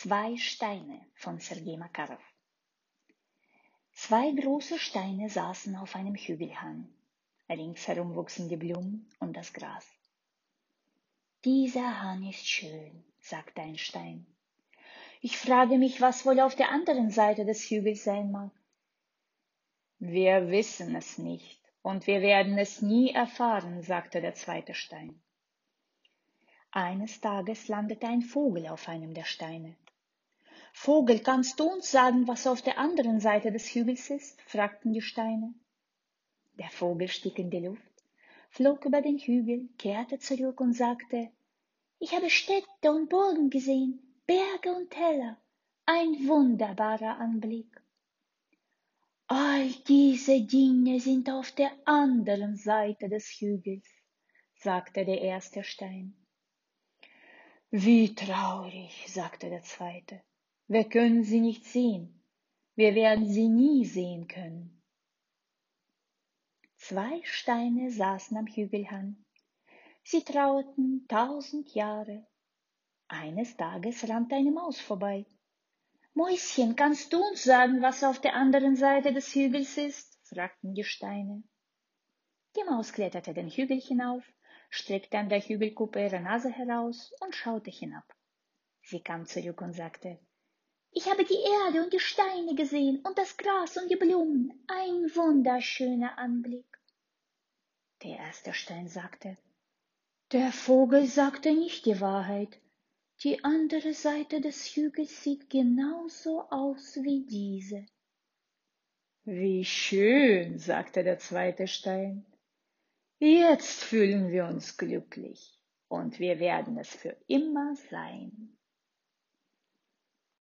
Zwei Steine von Sergei Makarov. Zwei große Steine saßen auf einem Hügelhang. Ringsherum wuchsen die Blumen und das Gras. Dieser Hang ist schön, sagte ein Stein. Ich frage mich, was wohl auf der anderen Seite des Hügels sein mag. Wir wissen es nicht und wir werden es nie erfahren, sagte der zweite Stein. Eines Tages landete ein Vogel auf einem der Steine. Vogel, kannst du uns sagen, was auf der anderen Seite des Hügels ist? fragten die Steine. Der Vogel stieg in die Luft, flog über den Hügel, kehrte zurück und sagte, ich habe Städte und Burgen gesehen, Berge und Täler, ein wunderbarer Anblick. All diese Dinge sind auf der anderen Seite des Hügels, sagte der erste Stein. Wie traurig, sagte der zweite. Wir können sie nicht sehen. Wir werden sie nie sehen können. Zwei Steine saßen am Hügelhang. Sie trauerten tausend Jahre. Eines Tages rannte eine Maus vorbei. Mäuschen, kannst du uns sagen, was auf der anderen Seite des Hügels ist? fragten die Steine. Die Maus kletterte den Hügel hinauf, streckte an der Hügelkuppe ihre Nase heraus und schaute hinab. Sie kam zurück und sagte, ich habe die Erde und die Steine gesehen und das Gras und die Blumen. Ein wunderschöner Anblick. Der erste Stein sagte, der Vogel sagte nicht die Wahrheit. Die andere Seite des Hügels sieht genauso aus wie diese. Wie schön, sagte der zweite Stein. Jetzt fühlen wir uns glücklich und wir werden es für immer sein.